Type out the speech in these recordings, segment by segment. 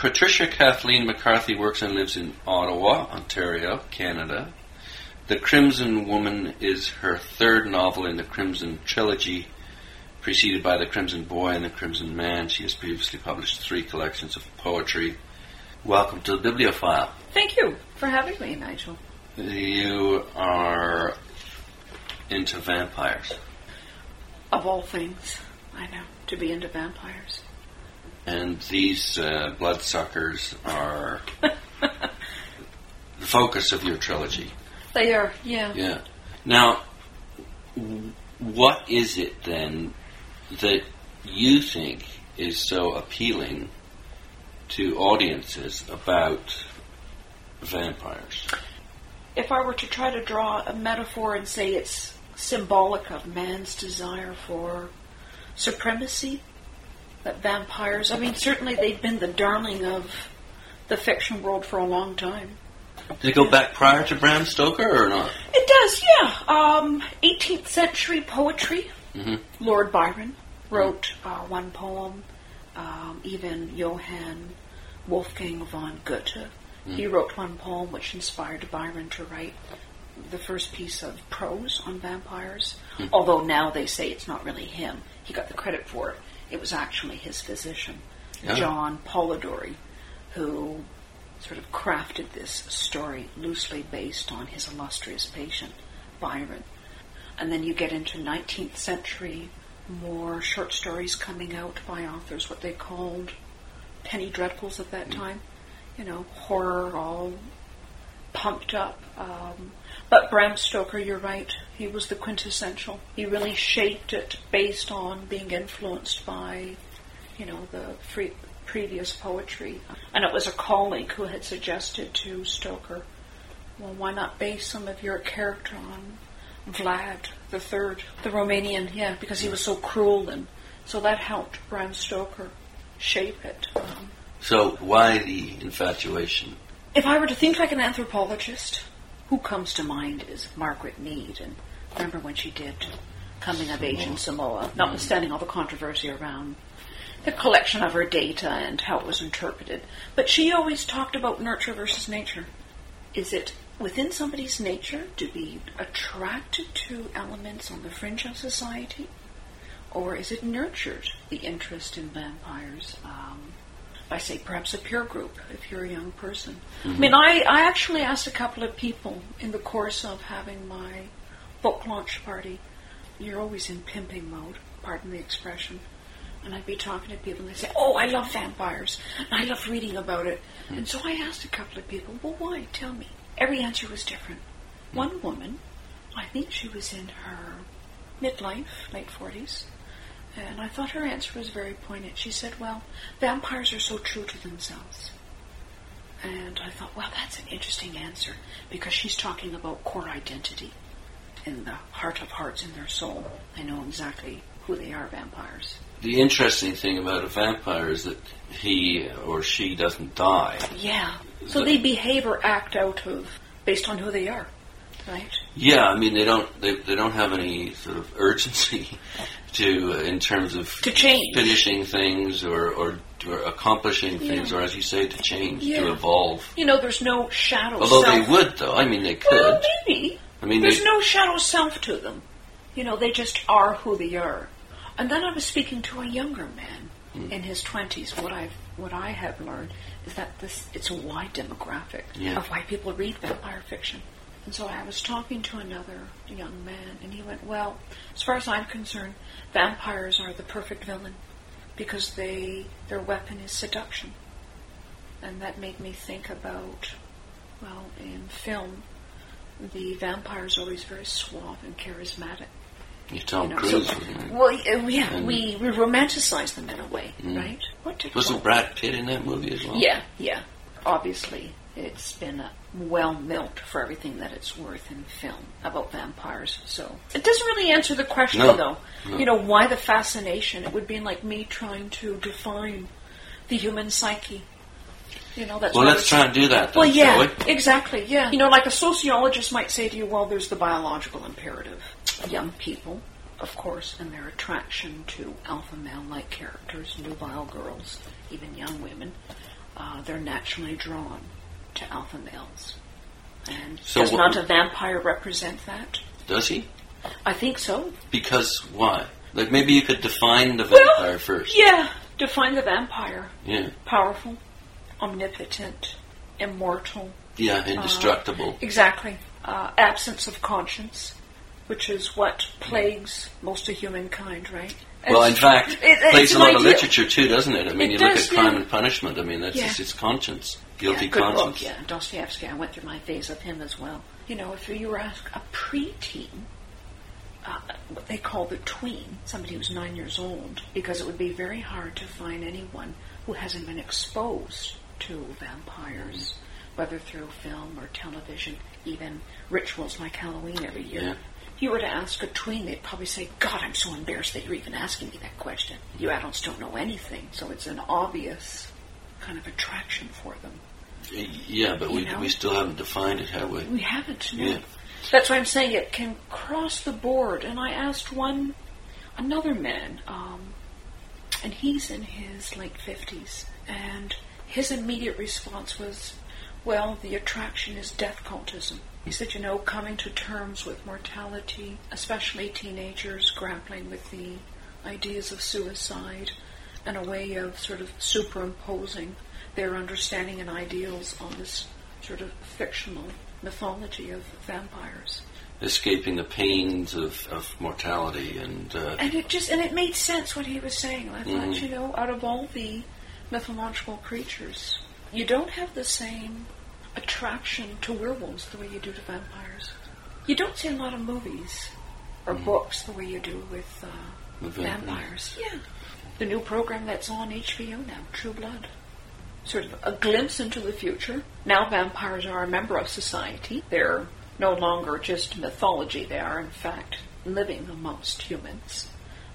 Patricia Kathleen McCarthy works and lives in Ottawa, Ontario, Canada. The Crimson Woman is her third novel in the Crimson trilogy, preceded by The Crimson Boy and The Crimson Man. She has previously published three collections of poetry. Welcome to the Bibliophile. Thank you for having me, Nigel. You are into vampires. Of all things, I know, to be into vampires. And these uh, bloodsuckers are the focus of your trilogy. They are, yeah. Yeah. Now, what is it then that you think is so appealing to audiences about vampires? If I were to try to draw a metaphor and say it's symbolic of man's desire for supremacy, that vampires, I mean, certainly they've been the darling of the fiction world for a long time. Did it go back prior to Bram Stoker or not? It does, yeah. Um, 18th century poetry. hmm Lord Byron wrote uh, one poem. Um, even Johann Wolfgang von Goethe, he wrote one poem which inspired Byron to write the first piece of prose on vampires. Although now they say it's not really him. He got the credit for it. It was actually his physician, Yeah. John Polidori, who sort of crafted this story loosely based on his illustrious patient, Byron. And then you get into 19th century, more short stories coming out by authors, what they called penny dreadfuls at that mm. time. You know, horror all pumped up. Um, but Bram Stoker, you're right, he was the quintessential. He really shaped it based on being influenced by, you know, the free, previous poetry. And it was a colleague who had suggested to Stoker, well, why not base some of your character on Vlad the Third, the Romanian, yeah, because he was so cruel, and so that helped Bram Stoker shape it. Um, So why the infatuation? If I were to think like an anthropologist, who comes to mind is Margaret Mead, and remember when she did Coming of Age in Samoa, notwithstanding all the controversy around the collection of her data and how it was interpreted. But she always talked about nurture versus nature. Is it within somebody's nature to be attracted to elements on the fringe of society? Or is it nurtured, the interest in vampires? Um, I say perhaps a peer group if you're a young person. I mm-hmm. mean, I, I actually asked a couple of people in the course of having my book launch party. You're always in pimping mode, pardon the expression. And I'd be talking to people and they'd say, Oh, I love vampires. And I love reading about it. Hmm. And so I asked a couple of people, Well, why? Tell me. Every answer was different. Hmm. One woman, I think she was in her midlife, late 40s, and I thought her answer was very poignant. She said, Well, vampires are so true to themselves. And I thought, well, that's an interesting answer because she's talking about core identity in the heart of hearts in their soul. I know exactly who they are, vampires. The interesting thing about a vampire is that he or she doesn't die. Yeah. So they behave or act out of based on who they are, right? Yeah, I mean they don't they, they don't have any sort of urgency to uh, in terms of To change. finishing things or or, or accomplishing things Yeah. or as you say to change to evolve. You know, there's no shadow. Although self. they would though, I mean they could. Well, maybe. I mean There's they, no shadow self to them. You know, they just are who they are. And then I was speaking to a younger man Hmm. in his twenties. What I've what I have learned is that this it's a wide demographic Yeah. of why people read vampire fiction. And so I was talking to another young man, and he went, "Well, as far as I'm concerned, vampires are the perfect villain because they their weapon is seduction." And that made me think about, well, in film, the vampire is always very suave and charismatic. you Tom you know, Cruise. so- well, yeah, And- we, we romanticize them in a way, Mm. right? What did Wasn't Brad Pitt in that movie as well? Yeah, yeah. Obviously, it's been uh, well milked for everything that it's worth in film about vampires. So it doesn't really answer the question, No, though. no. You know, why the fascination? It would be like me trying to define the human psyche. You know, that's Well, let's try and do that. Then, well, yeah, shall we? exactly, yeah. You know, like a sociologist might say to you, well, there's the biological imperative. Young people, of course, and their attraction to alpha male like characters, nubile girls, even young women. uh, they're naturally drawn to alpha males. And So does not a vampire represent that? Does he? I think so. Because why? Like maybe you could define the Well, vampire first. Yeah. Define the vampire. Yeah. Powerful, omnipotent, immortal. Yeah, indestructible. Exactly. Uh, absence of conscience, which is what plagues most of humankind, right? Well, in fact, it- it's plays a lot of literature too, doesn't it? I mean, It you look at crime yeah. and punishment. I mean, that's Yeah. it's, it's conscience, guilty yeah, conscience. Book, yeah, Dostoevsky. I went through my phase of him as well. You know, if you were asked a preteen, uh, what they call the tween, somebody who's nine years old, because it would be very hard to find anyone who hasn't been exposed to vampires, whether through film or television, even rituals like Halloween every year. Yeah. If you were to ask a tween, they'd probably say, God, I'm so embarrassed that you're even asking me that question. You adults don't know anything, so it's an obvious kind of attraction for them. Yeah, but we, know? we still haven't defined it, have we? We haven't. No. Yeah. That's why I'm saying it can cross the board. And I asked one, another man, um, and he's in his late fifties, and his immediate response was, "Well, the attraction is death cultism." He said, "You know, coming to terms with mortality, especially teenagers grappling with the ideas of suicide, and a way of sort of superimposing their understanding and ideals on this sort of fictional mythology of vampires. Escaping the pains of, of mortality and uh, And it just and it made sense what he was saying. I thought, Mhm. you know, out of all the mythological creatures, you don't have the same attraction to werewolves the way you do to vampires. You don't see a lot of movies or books the way you do with uh, With vampires. vampires. Yeah. The new program that's on HBO now, True Blood. Sort of a glimpse into the future. Now vampires are a member of society. They're no longer just mythology. They are, in fact, living amongst humans.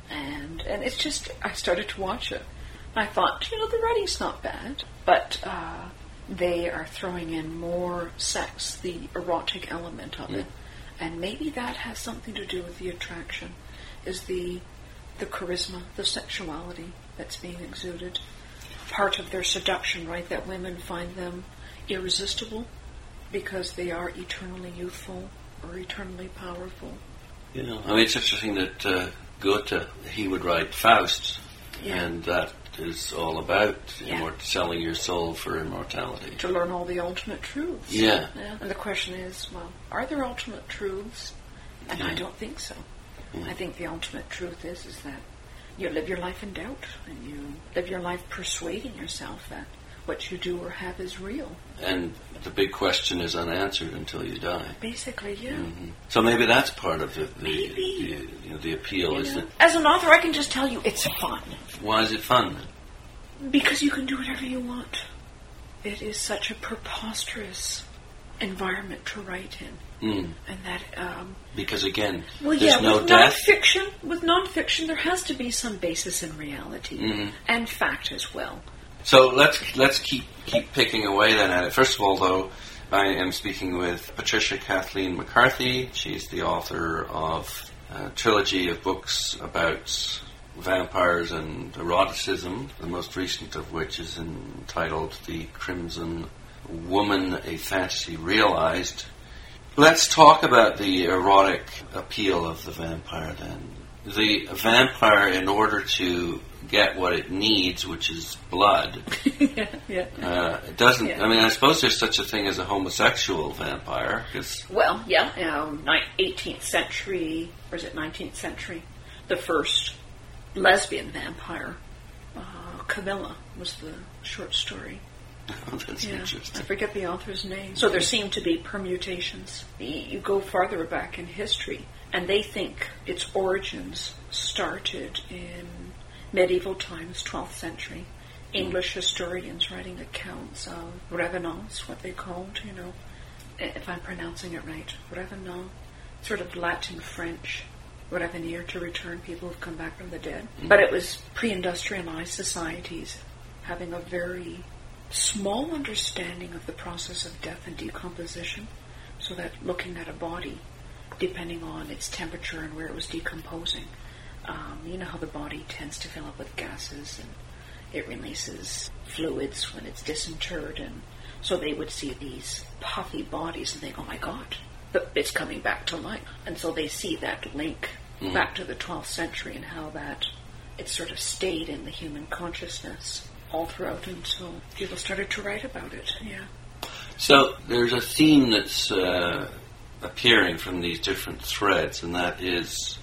And and it's just, I started to watch it. I thought, you know, the writing's not bad, but uh, they are throwing in more sex, the erotic element of it, and maybe that has something to do with the attraction. Is the the charisma, the sexuality that's being exuded, part of their seduction, right? That women find them irresistible because they are eternally youthful or eternally powerful. you know, I mean, it's interesting that uh, Goethe he would write Faust, Yeah. and that is all about Yeah. immort- selling your soul for immortality. to learn all the ultimate truths. Yeah. And the question is, well, are there ultimate truths? And I don't think so. I think the ultimate truth is is that you live your life in doubt and you live your life persuading yourself that what you do or have is real. And the big question is unanswered until you die. Basically, yeah. hmm So maybe that's part of the the, the, you know, the appeal, You isn't know? it? As an author, I can just tell you it's fun Why is it fun? because you can do whatever you want. It is such a preposterous environment to write in, Mm. and that um, Because again, Well, there's yeah, no with death. nonfiction, with nonfiction, there has to be some basis in reality Mhm. and fact as well. So let's let's keep keep picking away then at it. First of all, though, I am speaking with Patricia Kathleen McCarthy. She's the author of a trilogy of books about vampires and eroticism. The most recent of which is entitled "The Crimson Woman: A Fantasy Realized." Let's talk about the erotic appeal of the vampire then. The vampire, in order to get what it needs, which is blood, yeah, yeah. uh, it doesn't. Yeah. I mean, I suppose there's such a thing as a homosexual vampire, because Well, yeah, um, ni- 18th century, or is it 19th century? The first lesbian vampire, uh, Carmilla, was the short story. that's Yeah, I forget the author's name. So there seem to be permutations. You go farther back in history, and they think its origins started in medieval times, 12th century. English historians writing accounts of revenants, what they called, you know, if I'm pronouncing it right, revenant, sort of Latin French, revenir to return people who've come back from the dead. Mm-hmm. But it was pre-industrialized societies having a very small understanding of the process of death and decomposition, so that looking at a body, depending on its temperature and where it was decomposing, um, you know how the body tends to fill up with gases and it releases fluids when it's disinterred, and so they would see these puffy bodies and think, "Oh my God, it's coming back to life." And so they see that link back to the 12th century and how that it sort of stayed in the human consciousness all throughout until people started to write about it. Yeah. So there's a theme that's uh, appearing from these different threads, and that is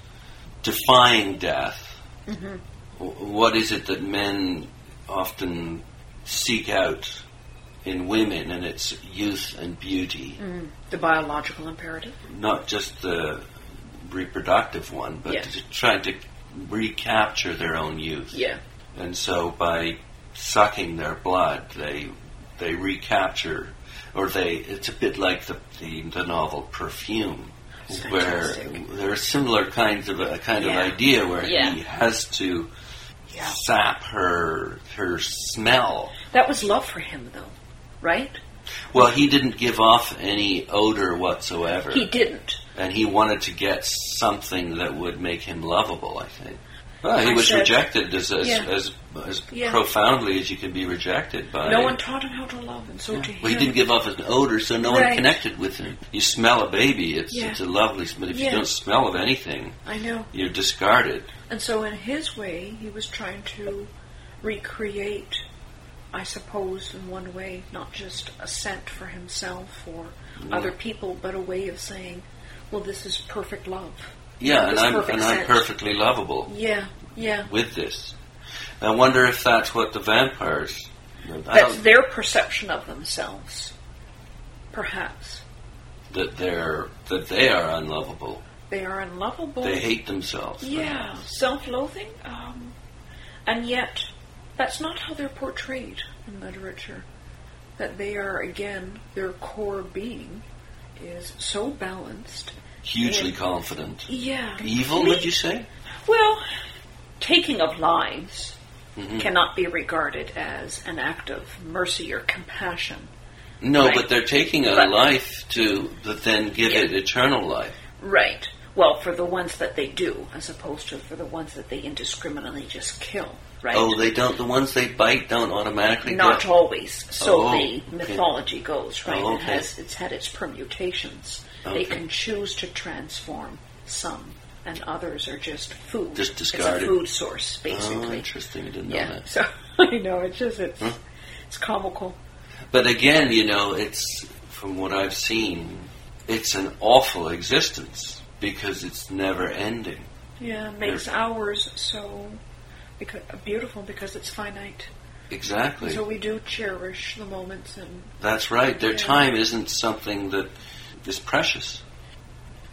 defying death. Mm-hmm. W- What is it that men often seek out in women, and it's youth and beauty, mm-hmm. The biological imperative. not just the reproductive one, but Yeah. trying to recapture their own youth. Yeah. And so by sucking their blood, they they recapture, or they. It's a bit like the the, the novel Perfume, It's where fantastic. there are similar kinds of a kind Yeah. of idea where Yeah. he has to Yeah. sap her her smell. That was love for him, though, right? Well, he didn't give off any odor whatsoever, He didn't. and he wanted to get something that would make him lovable. I think. Well, he I was said- rejected as as, Yeah. as, as Yeah. profoundly as you can be rejected by. No one taught him how to love, and so to Well, he didn't give off an odor, so no one connected with him. You smell a baby; it's Yeah. it's a lovely smell. If Yeah. you don't smell of anything, I know. you're discarded. And so, in his way, he was trying to recreate, I suppose, in one way, not just a scent for himself or mm. other people, but a way of saying, "Well, this is perfect love." Yeah, and I'm and I'm perfectly lovable Yeah, yeah. with this. I wonder if that's what the vampires. That's their perception of themselves, perhaps. that they're that they are unlovable. They are unlovable. They hate themselves. Yeah, perhaps. self-loathing, um, and yet that's not how they're portrayed in literature. That they are again their core being is so balanced. hugely confident. Yeah, Evil, would you say? Well, taking of lives Mhm. cannot be regarded as an act of mercy or compassion. No, Right. but they're taking a But- life to but then give Yeah. it eternal life. Right. Well, for the ones that they do, as opposed to for the ones that they indiscriminately just kill. Right. Oh, they don't. The ones they bite don't automatically. Not get, always. So Oh, the okay. mythology goes, right? Oh, It has it's had its permutations. Okay. They can choose to transform some, and others are just food. Just discarded. It's a food source, basically. Oh, interesting. I didn't know yeah. that. So I know it's just it's it's comical. But again, you know, it's from what I've seen, it's an awful existence because it's never ending. Yeah, it makes ours so because, beautiful because it's finite. Exactly. So we do cherish the moments and That's right. Their Yeah. time isn't something that is precious.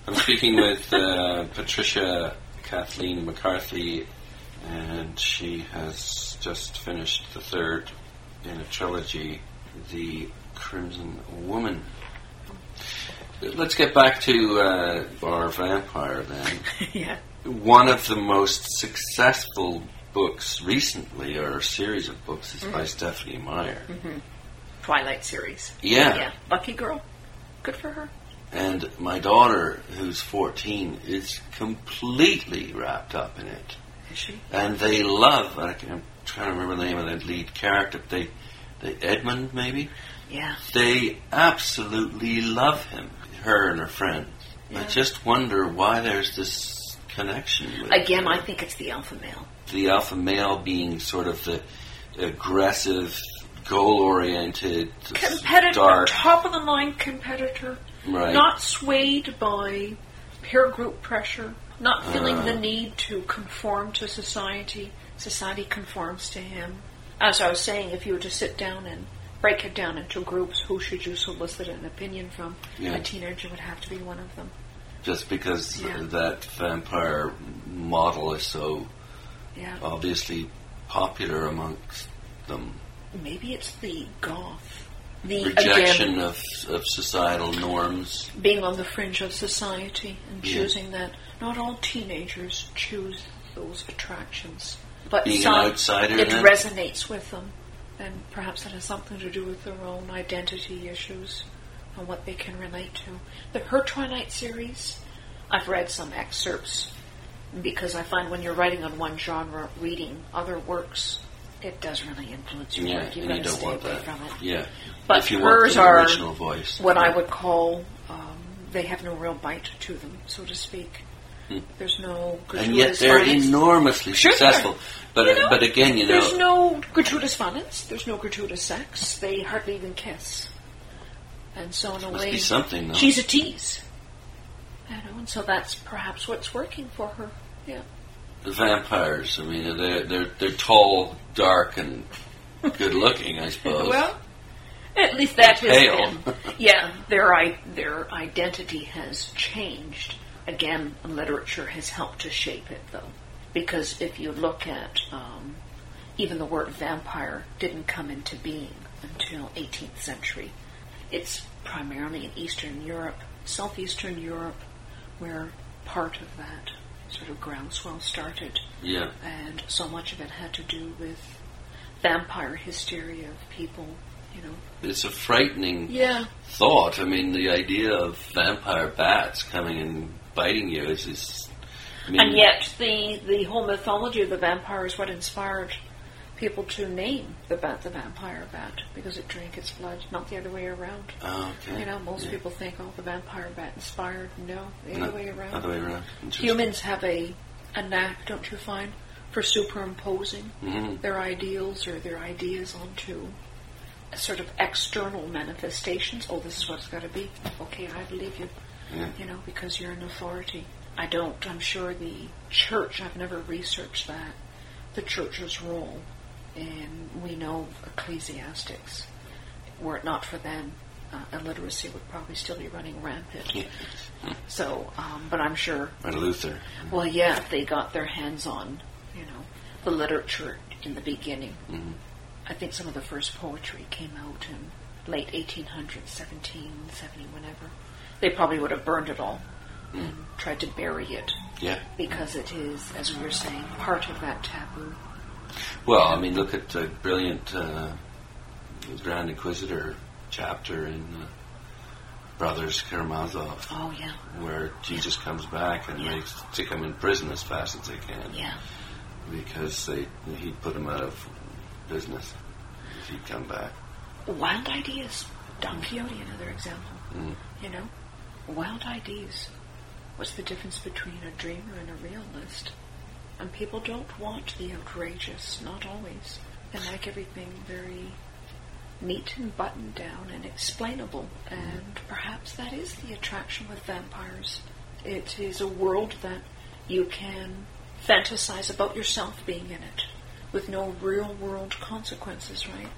I'm speaking with uh, Patricia Kathleen McCarthy, and she has just finished the third in a trilogy, The Crimson Woman. Let's get back to uh, our vampire then. yeah. One of the most successful books recently, or a series of books, is by Stephenie Meyer. Twilight series. Yeah. Yeah. Lucky girl. Good for her. And my daughter, who's 14, is completely wrapped up in it. Is she? And they love, I I'm trying to remember the name of the lead character, they, they Edmund maybe? Yeah. They absolutely love him, her and her friends. I just wonder why there's this connection with Again, I think it's the alpha male. the alpha male being sort of the aggressive, goal-oriented, Competitor, dark, top of the line competitor. Right? Not swayed by peer group pressure. Not feeling Uh. the need to conform to society. Society conforms to him. As I was saying, if you were to sit down and break it down into groups, who should you solicit an opinion from? Yeah. A teenager would have to be one of them. just because Yeah. that vampire model is so Yeah. obviously popular amongst them. Maybe it's the goth. The Rejection again, of, of societal norms. being on the fringe of society and Yeah. choosing that. Not all teenagers choose those attractions, but Being an outsider it then? resonates with them, and perhaps that has something to do with their own identity issues and what they can relate to. The Her Twilight series, I've read some excerpts because I find when you're writing on one genre, reading other works it does really influence your Yeah, work. You've and you don't want that. from it. Yeah. But if you hers want the are original voice. what I would call um, they have no real bite to them, so to speak. Hmm. There's no and yet they're violence. enormously Sure. successful. But You know, but again, you know, There's no gratuitous violence. There's no gratuitous sex. They hardly even kiss. And so in a way, something she's a tease. You know, and so that's perhaps what's working for her. Yeah. The vampires. I mean, they're they're they're tall, dark, and good looking. I suppose. Well, at least that has been. Yeah, their I, their identity has changed. Again, literature has helped to shape it, though, because if you look at um, even the word vampire didn't come into being until 18th century. It's primarily in Eastern Europe, Southeastern Europe, where part of that sort of groundswell started yeah. and so much of it had to do with vampire hysteria of people, you know. It's a frightening Yeah. thought. I mean, the idea of vampire bats coming and biting you is. is I mean, And yet, the the whole mythology of the vampire is what inspired people to name the bat the vampire bat because it drank its blood, not the other way around. Oh, okay. You know, most Yeah. people think, oh, the vampire bat inspired. No, the No, other way around. Other way around. Humans have a a knack, don't you find, for superimposing Mhm. their ideals or their ideas onto a sort of external manifestations. Oh, this is what it's got to be. Okay, I believe you. Yeah. You know, because you're an authority. I don't. I'm sure the church. I've never researched that. The church's role, and we know ecclesiastics. Were it not for them, uh, illiteracy would probably still be running rampant. Yeah. So, um, but I'm sure Or Luther. well, yeah, they got their hands on, you know, the literature in the beginning. Mhm. I think some of the first poetry came out in late 1800s, 1770, whenever. They probably would have burned it all and tried to bury it Yeah. because it is, as we were saying, part of that taboo. Well, I mean, look at the brilliant uh, Grand Inquisitor chapter in uh, Brothers Karamazov, Oh, yeah, where Jesus comes back and Yeah. they stick him in prison as fast as they can yeah. because they he put him out of business if he'd come back. Wild ideas. Don Quixote, another example. Mm. You know, wild ideas. What's the difference between a dreamer and a realist? And people don't want the outrageous, not always. They like everything very neat and buttoned down and explainable. And perhaps that is the attraction with vampires. It is a world that you can fantasize about yourself being in it with no real world consequences, right?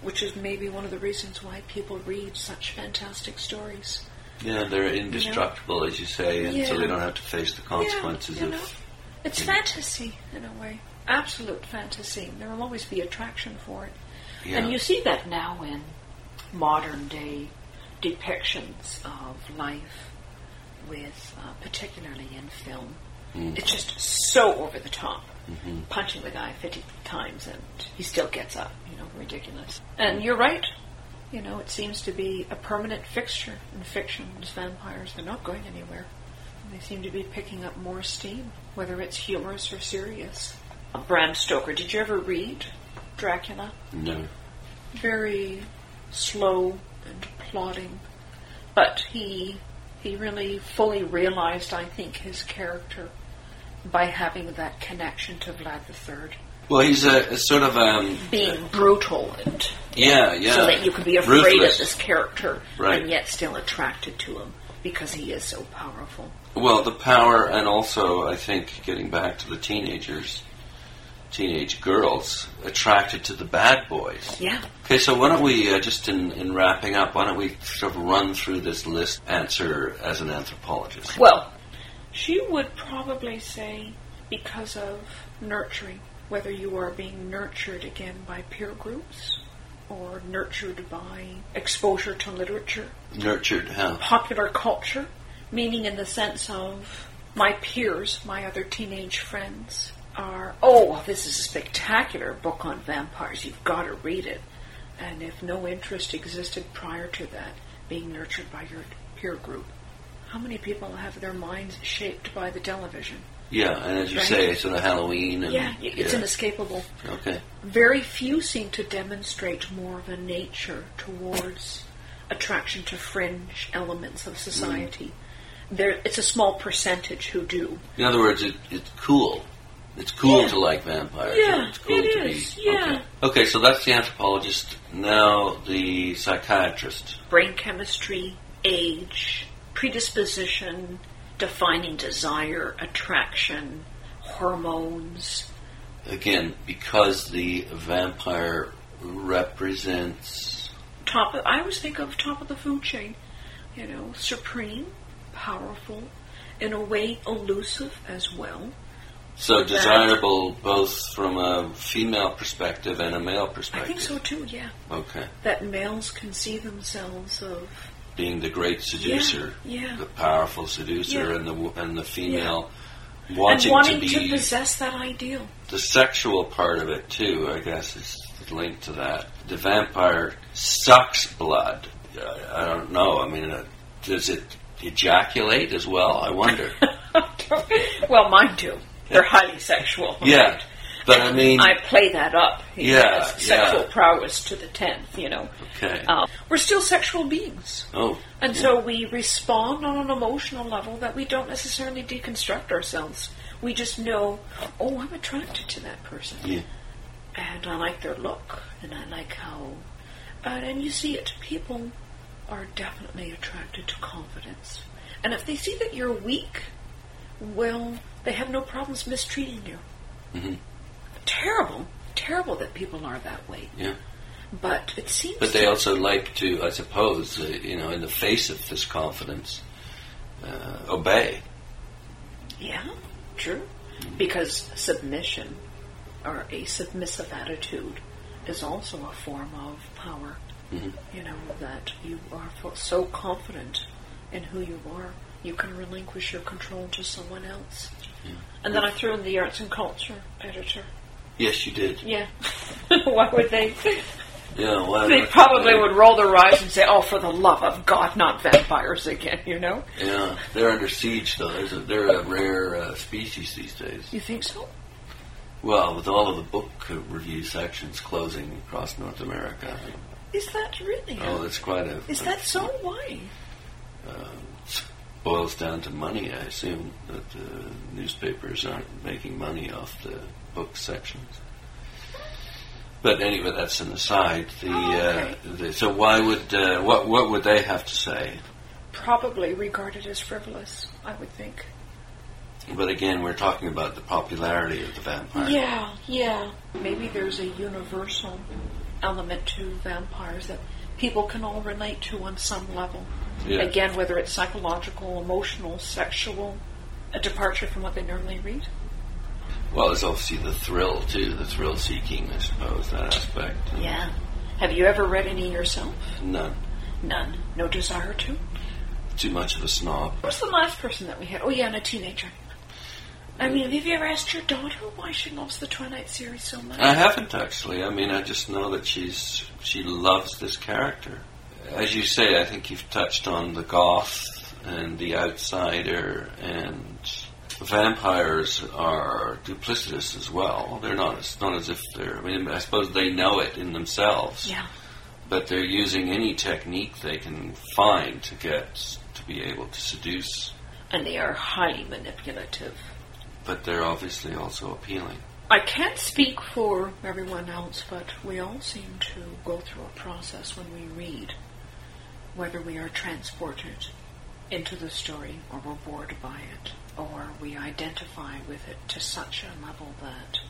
Which is maybe one of the reasons why people read such fantastic stories. Yeah, they're indestructible, as you say, and so Yeah. they don't have to face the consequences Yeah, you of. It's fantasy in a way, absolute fantasy. There will always be attraction for it, Yeah. and you see that now in modern day depictions of life, with uh, particularly in film. Mm. It's just so over the top, Mhm. punching the guy fifty times and he still gets up. You know, ridiculous. And you're right. You know, it seems to be a permanent fixture in fiction. These vampires, they're not going anywhere. They seem to be picking up more steam, whether it's humorous or serious. Uh, Bram Stoker, did you ever read Dracula? No. Very slow and plodding, but he he really fully realized, I think, his character by having that connection to Vlad III, Well, he's a, a sort of um. being brutal and Yeah, yeah. so that you can be afraid Ruthless. of this character Right. and yet still attracted to him because he is so powerful. Well, the power, and also, I think, getting back to the teenagers, teenage girls attracted to the bad boys. Yeah. Okay, so why don't we, uh, just in, in wrapping up, why don't we sort of run through this list, answer as an anthropologist? Well, she would probably say because of nurturing, whether you are being nurtured again by peer groups or nurtured by exposure to literature, Nurtured, huh? popular culture, meaning in the sense of my peers, my other teenage friends, are, oh, this is a spectacular book on vampires. You've got to read it. And if no interest existed prior to that, being nurtured by your peer group, how many people have their minds shaped by the television? Yeah, and as you Right. say, sort of Halloween and Yeah, it's yeah. inescapable. okay. Very few seem to demonstrate more of a nature towards attraction to fringe elements of society. Mm. There, it's a small percentage who do. In other words, it, it's cool. It's cool Yeah. to like vampires. Yeah, it's cool it to is, be. yeah. Okay. okay, so that's the anthropologist. Now the psychiatrist. Brain chemistry, age, predisposition, defining desire, attraction, hormones. Again, because the vampire represents. Top. Of, I always think of top of the food chain. You know, supreme, powerful, in a way elusive as well. So desirable both from a female perspective and a male perspective. I think so too. Yeah, Okay. that males can see themselves of Being the great seducer, yeah. the powerful seducer, Yeah. and the and the female and wanting, wanting to to, possess that ideal. the sexual part of it too. I guess is linked to that. The vampire sucks blood. I, I don't know. I mean, uh, does it ejaculate as well? I wonder. well, mine do. They're highly sexual. yeah, right? But I mean, I play that up. He Yeah, sexual yeah. prowess to the tenth. You know, okay. uh, we're still sexual beings, oh, and so we respond on an emotional level that we don't necessarily deconstruct ourselves. We just know, oh, I'm attracted to that person, yeah. and I like their look, and I like how, uh, and you see it. People are definitely attracted to confidence, and if they see that you're weak, well, they have no problems mistreating you. Mhm. Terrible, terrible that people are that way. Yeah. But it seems. But they also like to, I suppose, uh, you know, in the face of this confidence, uh, obey. Yeah, true. Because submission, or a submissive attitude, is also a form of power. Mhm. You know, that you are so confident in who you are, you can relinquish your control to someone else. And then I threw in the arts and culture editor. Yes, you did. Yeah. Why would they? Yeah, well, They probably would roll their eyes and say, "Oh, for the love of God, not vampires again!" You know? Yeah, they're under siege though. There's a, they're a rare uh, species these days. You think so? Well, with all of the book uh, review sections closing across North America, Is that really? oh, that's quite a. Is that so? Why? It boils down to money? I assume that the newspapers aren't making money off the book sections. But anyway, that's an aside. The, Oh, okay. uh, the so why would uh, what what would they have to say? Probably regarded as frivolous. I would think. But again, we're talking about the popularity of the vampire. Yeah, yeah. Maybe there's a universal element to vampires that people can all relate to on some level. Yeah. Again, whether it's psychological, emotional, sexual, a departure from what they normally read. Well, there's obviously the thrill too, the thrill seeking, I suppose, that aspect. Yeah. Have you ever read any yourself? None. None. No desire to? Too much of a snob. What's the last person that we had? Oh, yeah, and a teenager. I mean, have you ever asked your daughter why she loves the Twilight series so much? I haven't actually. I mean, I just know that she's she loves this character. As you say, I think you've touched on the goth and the outsider, and vampires are duplicitous as well. They're not. It's not as if they're. I mean, I suppose they know it in themselves. yeah. but they're using any technique they can find to get to be able to seduce. And they are highly manipulative. But they're obviously also appealing. I can't speak for everyone else, but we all seem to go through a process when we read, whether we are transported into the story or we're bored by it, or we identify with it to such a level that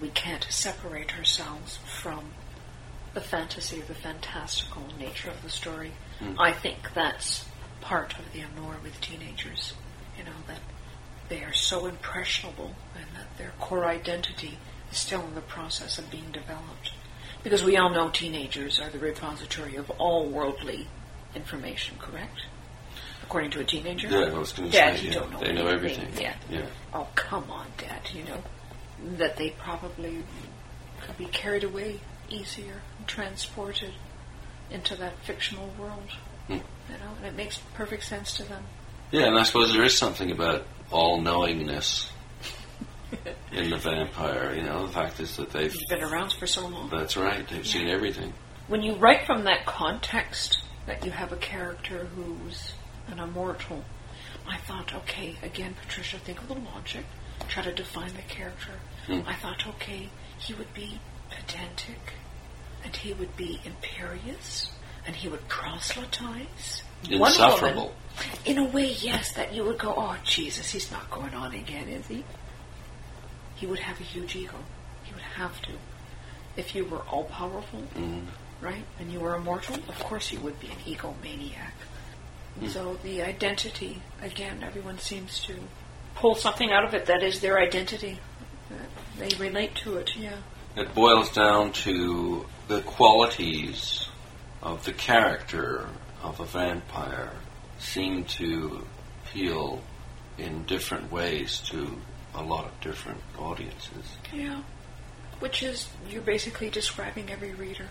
we can't separate ourselves from the fantasy the fantastical nature of the story. Hmm. I think that's part of the allure with teenagers. You know, that they are so impressionable and that their core identity is still in the process of being developed. Because we all know teenagers are the repository of all worldly information, correct? According to a teenager? Yeah, I was going to Dad, you yeah, don't know they know everything. Yeah. yeah. Oh, come on, Dad, you know. That they probably could be carried away easier and transported into that fictional world. Hmm. You know, and it makes perfect sense to them. Yeah, and I suppose there is something about all knowingness in the vampire. You know, the fact is that they've. You've been around for so long. That's right. They've seen everything. When you write from that context that you have a character who's an immortal, I thought, okay, again, Patricia, think of the logic. Try to define the character. Hmm. I thought, okay, he would be pedantic, and he would be imperious, and he would proselytize. Insufferable. woman, in a way, yes, that you would go, oh, Jesus, he's not going on again, is he? He would have a huge ego. He would have to. If you were all powerful, Mm. right, and you were immortal, of course you would be an egomaniac. So the identity, again, everyone seems to pull something out of it that is their identity. They relate to it, yeah. It boils down to the qualities of the character of a vampire seem to appeal in different ways to a lot of different audiences. Yeah. Which is, you're basically describing every reader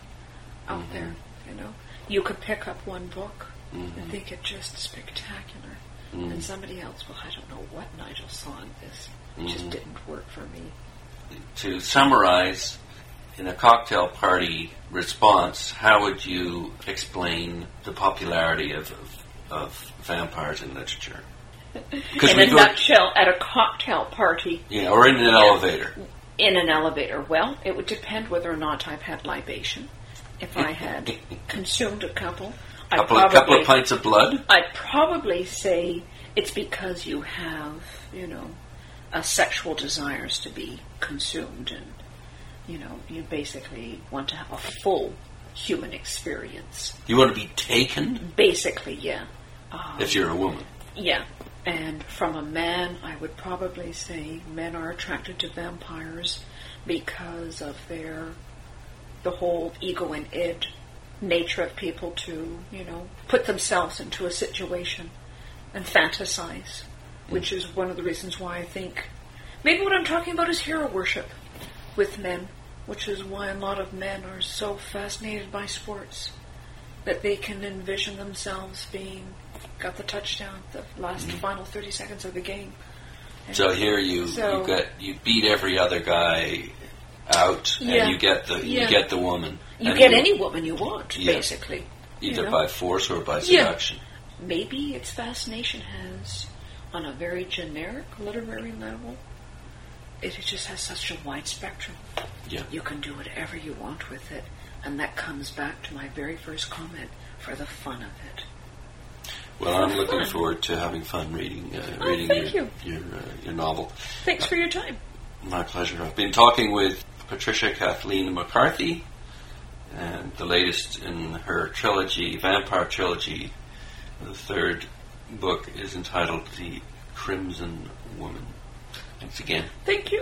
out Mhm. there, you know. You could pick up one book and Mhm. think it just spectacular. Mhm. And somebody else, well, I don't know what Nigel saw in this. It just Mhm. didn't work for me. To summarize, in a cocktail party response, how would you explain the popularity of, of, of vampires in literature? In a go, nutshell, at a cocktail party, yeah, or in an Yeah. elevator. in an elevator, well, it would depend whether or not I've had libation. If I had consumed a couple, I'd Couple, of, probably, couple of pints of blood. I'd probably say it's because you have, you know, uh, sexual desires to be consumed, and you know, you basically want to have a full human experience. You want to be taken Basically, yeah. Um, if you're a woman. Yeah. And from a man, I would probably say men are attracted to vampires because of their the whole ego and id nature of people to, you know, put themselves into a situation and fantasize, which mm. is one of the reasons why I think maybe what I'm talking about is hero worship with men, which is why a lot of men are so fascinated by sports that they can envision themselves being got the touchdown, the last mm. final thirty seconds of the game. And So here you So- you get you beat every other guy out, Yeah. and you get the Yeah. you get the woman. you get any woman you want, Yeah. basically. either you know? by force or by seduction. Maybe its fascination has, on a very generic literary level, it just has such a wide spectrum. Yeah. You can do whatever you want with it, and that comes back to my very first comment for the fun of it. Well, I'm looking fun. forward to having fun reading uh, Oh, reading your your, uh, your novel. Thanks for your time. My pleasure. I've been talking with Patricia Kathleen McCarthy, and the latest in her trilogy, Vampire Trilogy. The third book is entitled The Crimson Woman. Thanks again. Thank you.